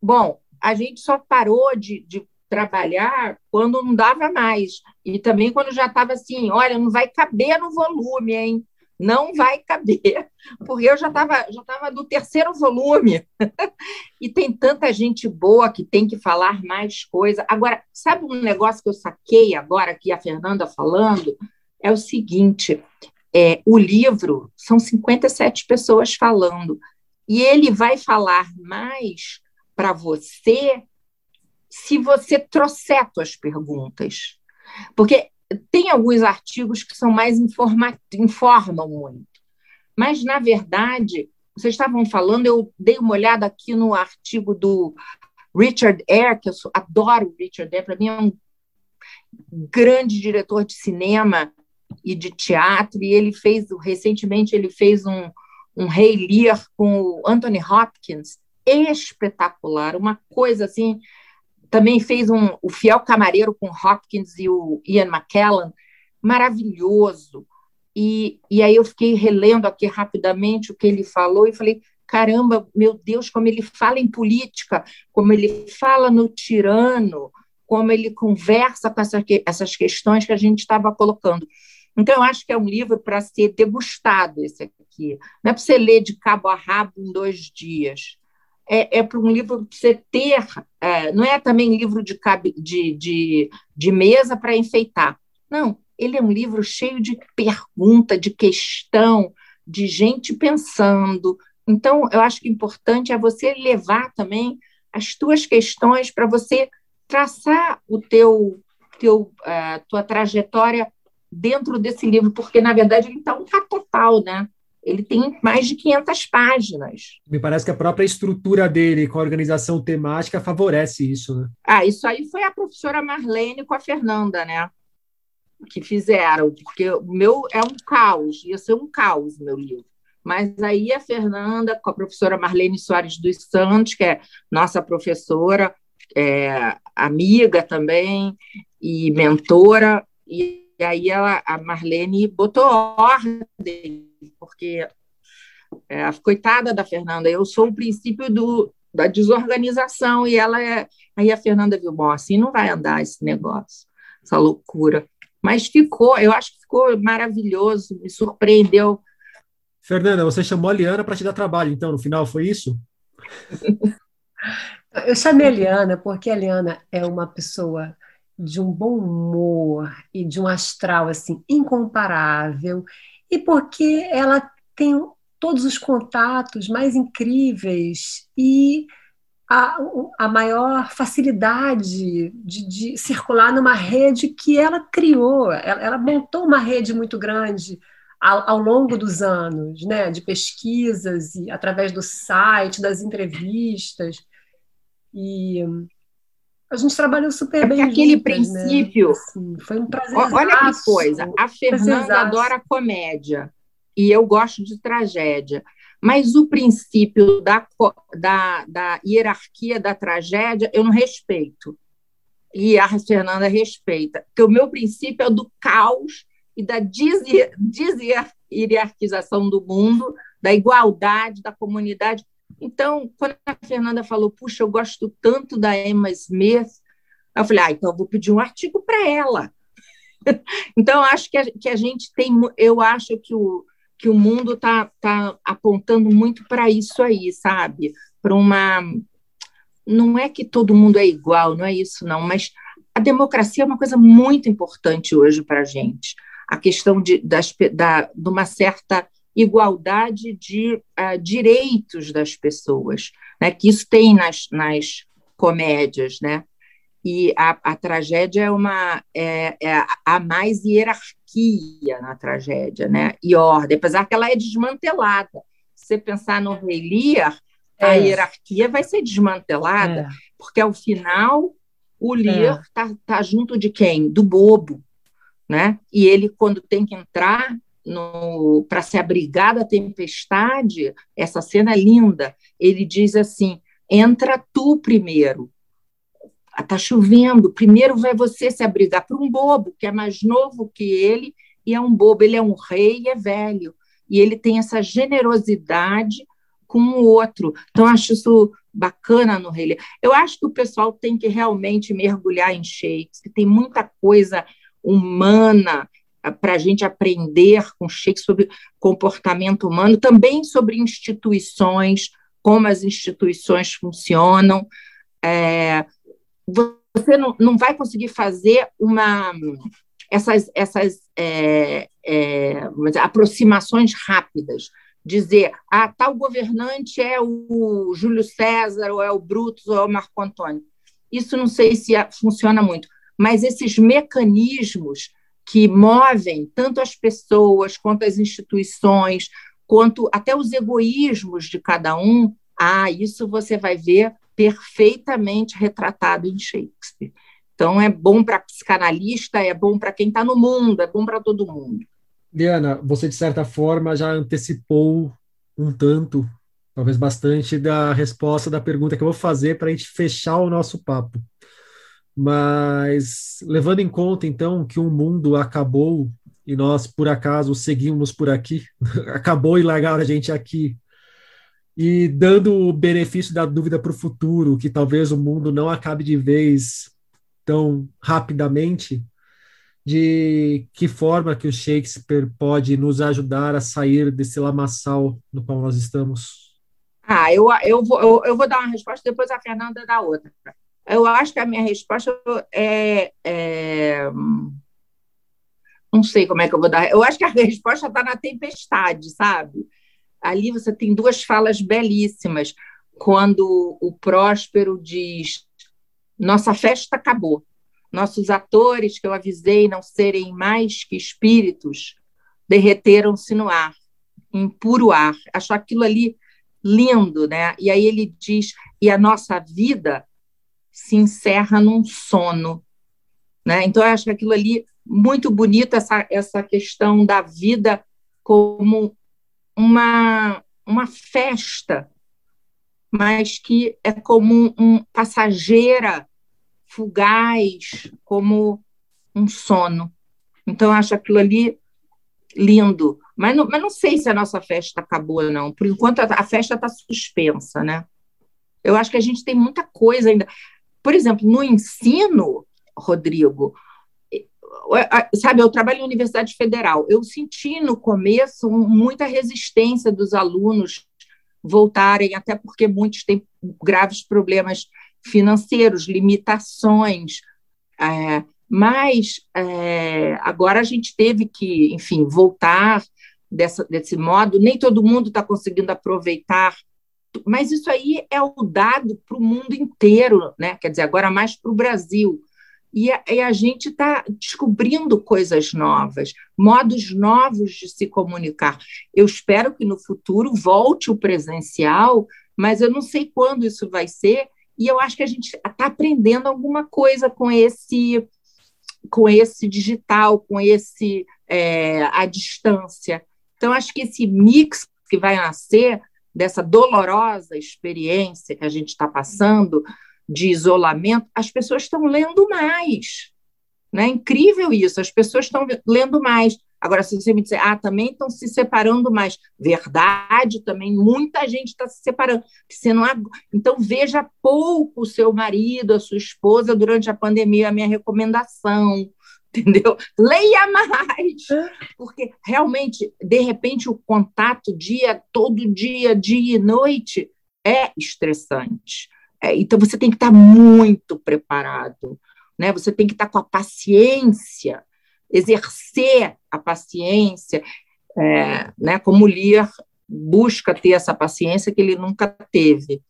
Bom, a gente só parou de, de trabalhar quando não dava mais. E também quando já estava assim, olha, não vai caber no volume, hein? Não vai caber, porque eu já estava já tava no terceiro volume, [LAUGHS] e tem tanta gente boa que tem que falar mais coisa. Agora, sabe um negócio que eu saquei agora, que a Fernanda falando? É o seguinte: é, o livro são 57 pessoas falando, e ele vai falar mais para você se você trouxer suas perguntas. Porque tem alguns artigos que são mais informa, informam muito. Mas, na verdade, vocês estavam falando, eu dei uma olhada aqui no artigo do Richard Eyre, que eu adoro o Richard Eyre, para mim é um grande diretor de cinema e de teatro, e ele fez, recentemente, ele fez um, um Rei Lear com o Anthony Hopkins, espetacular, uma coisa assim, também fez um, o Fiel Camareiro com Hopkins e o Ian McKellen, maravilhoso, e, e aí eu fiquei relendo aqui rapidamente o que ele falou e falei, caramba, meu Deus, como ele fala em política, como ele fala no tirano, como ele conversa com essa, essas questões que a gente estava colocando. Então, eu acho que é um livro para ser degustado, esse aqui. Não é para você ler de cabo a rabo em dois dias. É, é para um livro você ter. É, não é também livro de, de, de, de mesa para enfeitar. Não, ele é um livro cheio de pergunta, de questão, de gente pensando. Então, eu acho que importante é você levar também as tuas questões para você traçar o teu, teu uh, tua trajetória dentro desse livro, porque na verdade ele está um total, né? Ele tem mais de 500 páginas. Me parece que a própria estrutura dele, com a organização temática, favorece isso, né? Ah, isso aí foi a professora Marlene com a Fernanda, né? Que fizeram, porque o meu é um caos, ia ser um caos meu livro. Mas aí a Fernanda, com a professora Marlene Soares dos Santos, que é nossa professora, é, amiga também e mentora, e aí ela, a Marlene botou ordem, porque é, a coitada da Fernanda, eu sou o princípio do, da desorganização, e ela é. Aí a Fernanda viu, bom, assim não vai andar esse negócio, essa loucura. Mas ficou, eu acho que ficou maravilhoso, me surpreendeu. Fernanda, você chamou a Liana para te dar trabalho, então, no final, foi isso? [LAUGHS] Eu chamei a Liana porque a Liana é uma pessoa de um bom humor e de um astral assim incomparável e porque ela tem todos os contatos mais incríveis e a, a maior facilidade de, de, circular numa rede que ela criou. Ela, ela montou uma rede muito grande ao, ao, longo dos anos, né, de pesquisas e através do site, das entrevistas. E a gente trabalhou super é bem. Aquele juntas, né? princípio. Né? Assim, foi um prazer. Olha que coisa. A Fernanda adora comédia e eu gosto de tragédia. Mas o princípio da, da, da hierarquia da tragédia eu não respeito. E a Fernanda respeita. Porque o meu princípio é do caos e da deshierarquização do mundo, da igualdade, da comunidade. Então, quando a Fernanda falou, puxa, eu gosto tanto da Emma Smith, eu falei, ah, então eu vou pedir um artigo para ela. [LAUGHS] então, acho que a, que a gente tem, eu acho que o, que o mundo está tá apontando muito para isso aí, sabe? Para uma. Não é que todo mundo é igual, não é isso, não, mas a democracia é uma coisa muito importante hoje para a gente. A questão de, das, da, de uma certa igualdade de uh, direitos das pessoas, né? que isso tem nas, nas comédias, né? E a, a tragédia é uma é, é a mais hierarquia na tragédia, né? E ordem, apesar que ela é desmantelada. Se você pensar no Rei Lear, a é. hierarquia vai ser desmantelada, é. porque ao final o Lear está é. tá junto de quem? Do bobo, né? E ele, quando tem que entrar, para se abrigar da tempestade, essa cena é linda. Ele diz assim: entra tu primeiro. Está chovendo, primeiro vai você se abrigar para um bobo, que é mais novo que ele, e é um bobo, ele é um rei e é velho. E ele tem essa generosidade com o outro. Então, acho isso bacana no Rei Eu acho que o pessoal tem que realmente mergulhar em Shakespeare, tem muita coisa humana para a gente aprender com Shakespeare sobre comportamento humano, também sobre instituições, como as instituições funcionam. É, você não, não vai conseguir fazer uma essas, essas é, é, aproximações rápidas. Dizer, ah, tal governante é o Júlio César, ou é o Brutus, ou é o Marco Antônio. Isso não sei se funciona muito, mas esses mecanismos que movem tanto as pessoas quanto as instituições, quanto até os egoísmos de cada um. Ah, isso você vai ver perfeitamente retratado em Shakespeare. Então, é bom para psicanalista, é bom para quem está no mundo, é bom para todo mundo. Liana, você, de certa forma, já antecipou um tanto, talvez bastante, da resposta da pergunta que eu vou fazer para a gente fechar o nosso papo. Mas, levando em conta, então, que o mundo acabou e nós, por acaso, seguimos por aqui, [LAUGHS] acabou e largaram a gente aqui, e dando o benefício da dúvida para o futuro, que talvez o mundo não acabe de vez tão rapidamente, de que forma que o Shakespeare pode nos ajudar a sair desse lamaçal no qual nós estamos? Ah, eu, eu, vou, eu, eu vou dar uma resposta, depois a Fernanda dá outra. Eu acho que a minha resposta é, é, Não sei como é que eu vou dar. Eu acho que a [LAUGHS] resposta está na tempestade, sabe? Ali você tem duas falas belíssimas. Quando o Próspero diz: Nossa festa acabou nossos atores, que eu avisei não serem mais que espíritos, derreteram-se no ar, em puro ar. Acho aquilo ali lindo, né? E aí ele diz: e a nossa vida se encerra num sono. Né? Então, eu acho aquilo ali muito bonito, essa, essa questão da vida como uma, uma festa, mas que é como um passageira fugaz, como um sono. Então, eu acho aquilo ali lindo. Mas não, mas não sei se a nossa festa acabou ou não. Por enquanto, a, a festa está suspensa, né? Eu acho que a gente tem muita coisa ainda. Por exemplo, no ensino, Rodrigo, sabe, eu trabalho em Universidade Federal. Eu senti no começo muita resistência dos alunos voltarem, até porque muitos têm graves problemas financeiros, limitações. É, mas é, agora a gente teve que, enfim, voltar dessa, desse modo. Nem todo mundo está conseguindo aproveitar, mas isso aí é o dado para o mundo inteiro, né? Quer dizer, agora mais para o Brasil. E a, e a gente está descobrindo coisas novas, modos novos de se comunicar. Eu espero que no futuro volte o presencial, mas eu não sei quando isso vai ser, e eu acho que a gente está aprendendo alguma coisa com esse com esse digital, com esse é, à distância. Então, acho que esse mix que vai nascer dessa dolorosa experiência que a gente está passando de isolamento, as pessoas estão lendo mais. Né? Incrível isso, as pessoas estão lendo mais. Agora, se você me disser, ah, também estão se separando mais. Verdade, também muita gente está se separando. Você não... Então, veja pouco o seu marido, a sua esposa durante a pandemia, a minha recomendação. Entendeu? Leia mais, porque realmente, de repente, o contato dia, todo dia, dia e noite, é estressante. É, então, você tem que estar muito preparado, né? você tem que estar com a paciência exercer a paciência, é, né, como Lear busca ter essa paciência que ele nunca teve.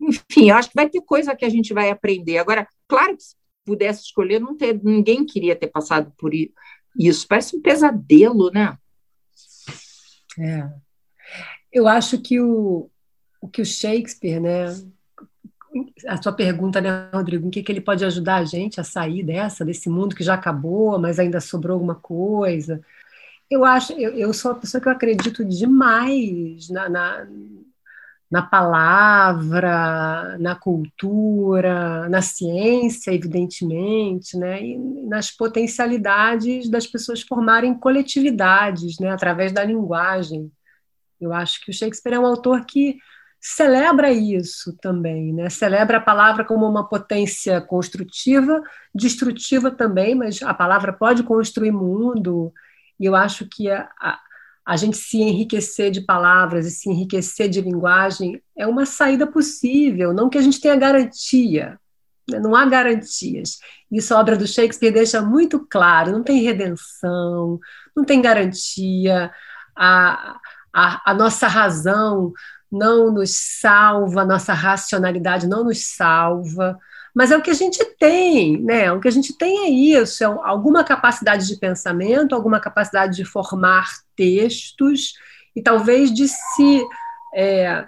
Enfim, eu acho que vai ter coisa que a gente vai aprender. Agora, claro que pudesse escolher, não ter, ninguém queria ter passado por isso. Parece um pesadelo, né? É. Eu acho que o, o que o Shakespeare, né, a sua pergunta, né, Rodrigo, em que, que ele pode ajudar a gente a sair dessa, desse mundo que já acabou, mas ainda sobrou alguma coisa. Eu acho, eu, eu sou uma pessoa que eu acredito demais na, na, na palavra, na cultura, na ciência, evidentemente, né, e nas potencialidades das pessoas formarem coletividades, né, através da linguagem. Eu acho que o Shakespeare é um autor que celebra isso também, né? celebra a palavra como uma potência construtiva, destrutiva também, mas a palavra pode construir mundo, e eu acho que a, a gente se enriquecer de palavras e se enriquecer de linguagem é uma saída possível, não que a gente tenha garantia, né? não há garantias. Isso a obra do Shakespeare deixa muito claro, não tem redenção, não tem garantia, a, a, a nossa razão não nos salva, nossa racionalidade não nos salva, mas é o que a gente tem, né? O que a gente tem é isso, é alguma capacidade de pensamento, alguma capacidade de formar textos e talvez de se é,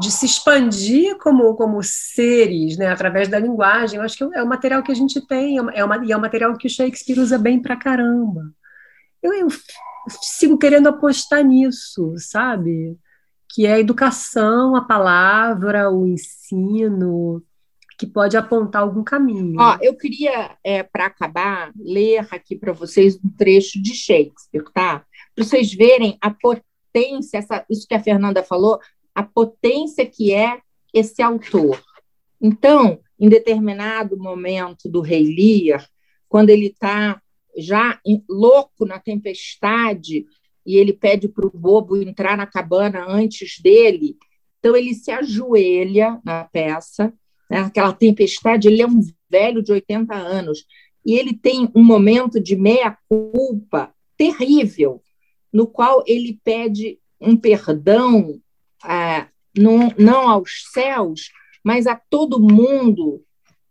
de se expandir como, como seres, né, através da linguagem. Eu acho que é o material que a gente tem, é, uma, e é o material que o Shakespeare usa bem pra caramba. Eu, eu sigo querendo apostar nisso, sabe? Que é a educação, a palavra, o ensino, que pode apontar algum caminho. Ó, eu queria, é, para acabar, ler aqui para vocês um trecho de Shakespeare, tá? Para vocês verem a potência, essa, isso que a Fernanda falou, a potência que é esse autor. Então, em determinado momento do Rei Lear, quando ele está já louco na tempestade e ele pede para o bobo entrar na cabana antes dele, então ele se ajoelha na peça, né, aquela tempestade, ele é um velho de 80 anos, e ele tem um momento de meia-culpa terrível, no qual ele pede um perdão é, não, não aos céus, mas a todo mundo,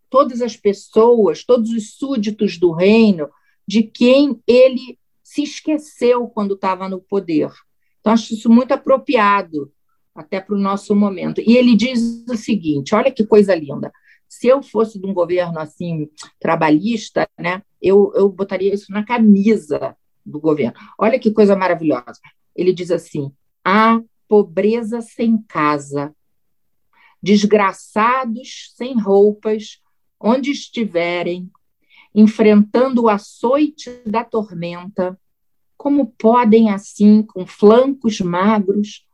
todas as pessoas, todos os súditos do reino, de quem ele se esqueceu quando estava no poder. Então, acho isso muito apropriado até para o nosso momento. E ele diz o seguinte: olha que coisa linda. Se eu fosse de um governo assim trabalhista, né, eu, eu botaria isso na camisa do governo. Olha que coisa maravilhosa. Ele diz assim: há pobreza sem casa, desgraçados sem roupas, onde estiverem, enfrentando o açoite da tormenta, como podem assim, com flancos magros,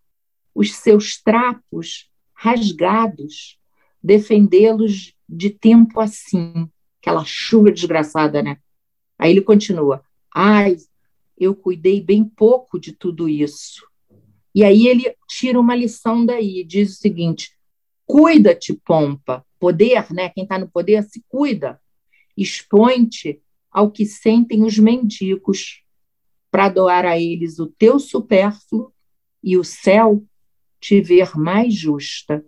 os seus trapos rasgados, defendê-los de tempo assim, aquela chuva desgraçada, né? Aí ele continua: Ai, eu cuidei bem pouco de tudo isso. E aí ele tira uma lição daí, diz o seguinte: cuida-te, pompa, poder, né? Quem está no poder se cuida, expõe-te ao que sentem os mendigos, para doar a eles o teu supérfluo e o céu te ver mais justa.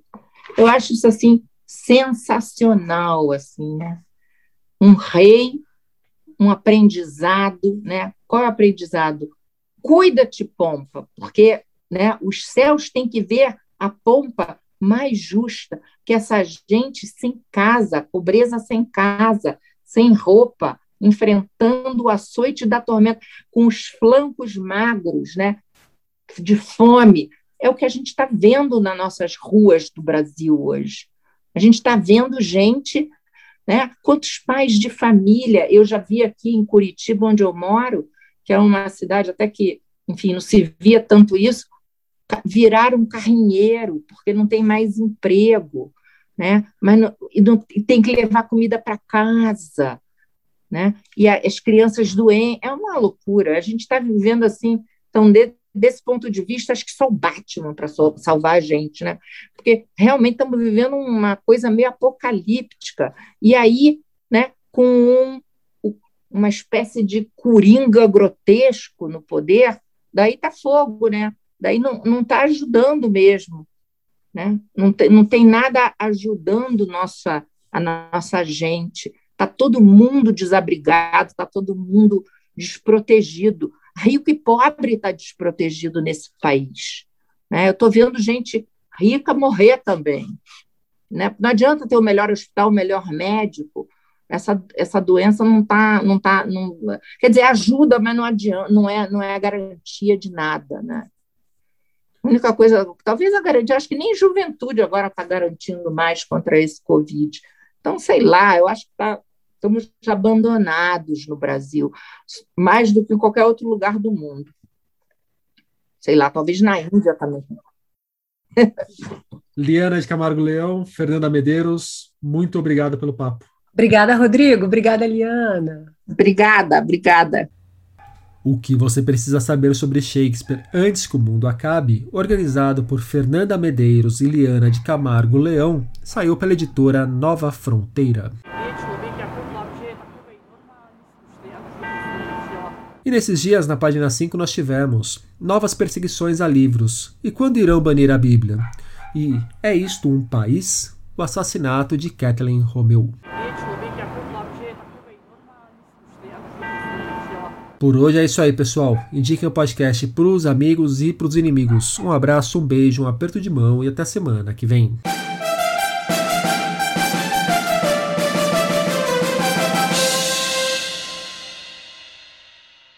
Eu acho isso assim sensacional, assim, né? Um rei, um aprendizado, né? Qual é o aprendizado? Cuida-te, pompa, porque né? Os céus têm que ver a pompa mais justa, que essa gente sem casa, pobreza sem casa, sem roupa, enfrentando o açoite da tormenta, com os flancos magros, né? de fome. É o que a gente está vendo nas nossas ruas do Brasil hoje. A gente está vendo gente, né? quantos pais de família, eu já vi aqui em Curitiba, onde eu moro, que é uma cidade até que, enfim, não se via tanto isso, virar um carrinheiro, porque não tem mais emprego, né? Mas não, e, não, e tem que levar comida para casa, né? E a, as crianças doentes, é uma loucura. A gente está vivendo assim, então, de, desse ponto de vista, acho que só o Batman para salvar a gente, né? Porque realmente estamos vivendo uma coisa meio apocalíptica. E aí, né, com um, uma espécie de coringa grotesco no poder, daí tá fogo, né? daí não está ajudando mesmo. Né? Não, tem, não tem nada ajudando nossa, a nossa gente. Está todo mundo desabrigado, está todo mundo desprotegido. Rico e pobre está desprotegido nesse país. Né? Eu estou vendo gente rica morrer também. Né? Não adianta ter o melhor hospital, o melhor médico. Essa, essa doença não está. Não tá, não, quer dizer, ajuda, mas não, adianta, não, é, não é garantia de nada. Né? A única coisa, talvez a garantia, acho que nem juventude agora está garantindo mais contra esse Covid. Então, sei lá, eu acho que tá, estamos abandonados no Brasil, mais do que em qualquer outro lugar do mundo. Sei lá, talvez na Índia também. [LAUGHS] Liana de Camargo Leão, Fernanda Medeiros, muito obrigada pelo papo. Obrigada, Rodrigo. Obrigada, Liana. Obrigada, obrigada. O que você precisa saber sobre Shakespeare antes que o mundo acabe, organizado por Fernanda Medeiros e Liana de Camargo Leão, saiu pela editora Nova Fronteira. E nesses dias, na página 5, nós tivemos novas perseguições a livros. E quando irão banir a Bíblia? E é isto um país? O assassinato de Kathleen Romeu. Por hoje é isso aí, pessoal. Indiquem o podcast pros amigos e pros inimigos. Um abraço, um beijo, um aperto de mão e até semana que vem.